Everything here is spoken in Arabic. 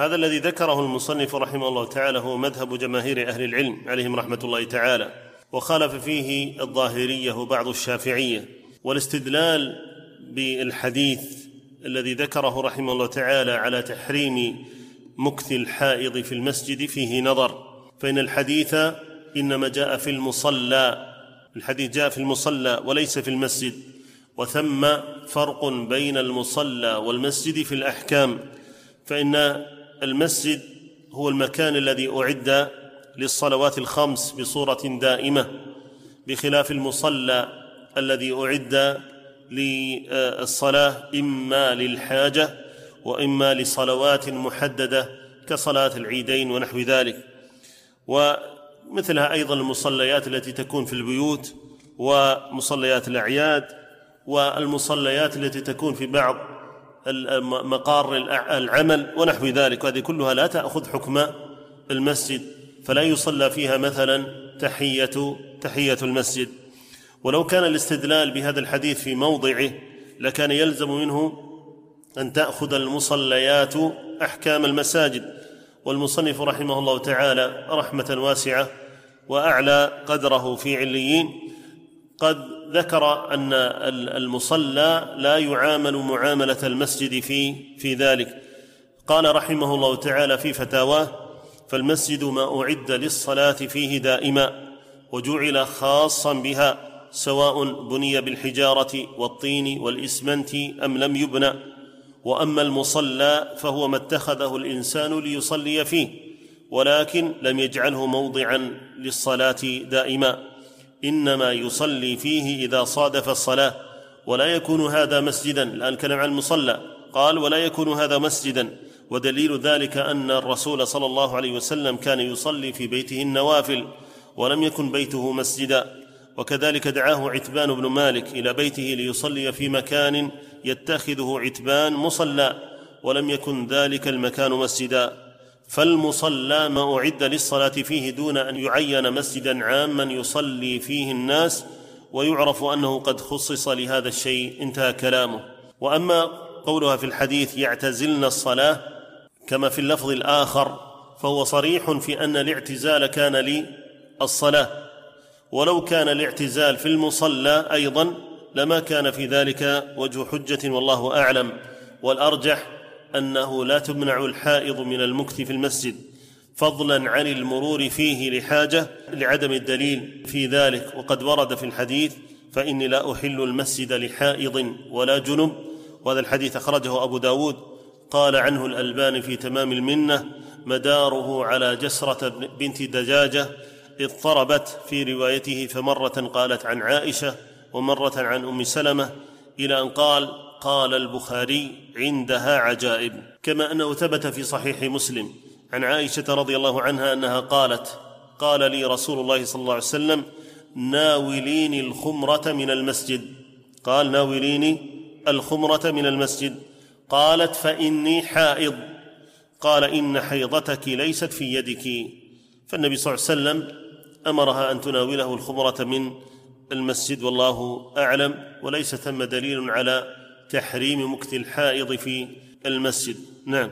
هذا الذي ذكره المصنف رحمه الله تعالى هو مذهب جماهير أهل العلم عليهم رحمة الله تعالى وخالف فيه الظاهرية وبعض الشافعية والاستدلال بالحديث الذي ذكره رحمه الله تعالى على تحريم مكث الحائض في المسجد فيه نظر فإن الحديث إنما جاء في المصلى الحديث جاء في المصلى وليس في المسجد وثم فرق بين المصلى والمسجد في الأحكام فإن المسجد هو المكان الذي أعد للصلوات الخمس بصورة دائمة بخلاف المصلى الذي أعد للصلاة إما للحاجة وإما لصلوات محددة كصلاة العيدين ونحو ذلك. ومثلها أيضا المصليات التي تكون في البيوت ومصليات الأعياد والمصليات التي تكون في بعض مقار العمل ونحو ذلك. وهذه كلها لا تأخذ حكم المسجد فلا يصلى فيها مثلا تحيه تحية المسجد. ولو كان الاستدلال بهذا الحديث في موضعه لكان يلزم منه أن تأخذ المصليات أحكام المساجد. والمصنف رحمه الله تعالى رحمة واسعة وأعلى قدره في عليين. قد ذكر أن المصلى لا يعامل معاملة المسجد في في ذلك. قال رحمه الله تعالى في فتاواه فالمسجد ما أعد للصلاة فيه دائما وجعل خاصا بها سواء بني بالحجارة والطين والإسمنت أم لم يبنى. وأما المصلى فهو ما اتخذه الإنسان ليصلي فيه ولكن لم يجعله موضعا للصلاة دائما. إنما يصلي فيه إذا صادف الصلاة ولا يكون هذا مسجدا. الآن كلام عن المصلى. قال ولا يكون هذا مسجدا. ودليل ذلك أن الرسول صلى الله عليه وسلم كان يصلي في بيته النوافل ولم يكن بيته مسجدا. وكذلك دعاه عتبان بن مالك إلى بيته ليصلي في مكان يتخذه عتبان مصلى ولم يكن ذلك المكان مسجدا. فالمصلى ما أعد للصلاة فيه دون أن يعين مسجدا عاما يصلي فيه الناس ويعرف أنه قد خصص لهذا الشيء. انتهى كلامه. وأما قولها في الحديث يعتزلن الصلاة كما في اللفظ الآخر فهو صريح في أن الاعتزال كان للصلاة. ولو كان الاعتزال في المصلى أيضا لما كان في ذلك وجه حجة والله أعلم. والأرجح أنه لا تمنع الحائض من المكث في المسجد فضلا عن المرور فيه لحاجة لعدم الدليل في ذلك. وقد ورد في الحديث فإني لا أحل المسجد لحائض ولا جنب. وهذا الحديث أخرجه أبو داود. قال عنه الألباني في تمام المنة مداره على جسرة بنت دجاجة اضطربت في روايته فمرة قالت عن عائشة ومرة عن أم سلمة إلى أن قال قال البخاري عندها عجائب كما أنه ثبت في صحيح مسلم. عن عائشة رضي الله عنها أنها قالت قال لي رسول الله صلى الله عليه وسلم ناوليني الخمرة من المسجد. قال ناوليني الخمرة من المسجد. قالت فإني حائض. قال إن حيضتك ليست في يدك. فالنبي صلى الله عليه وسلم أمرها أن تناوله الخمرة من المسجد والله أعلم وليس ثم دليل على تحريم مكث الحائض في المسجد. نعم.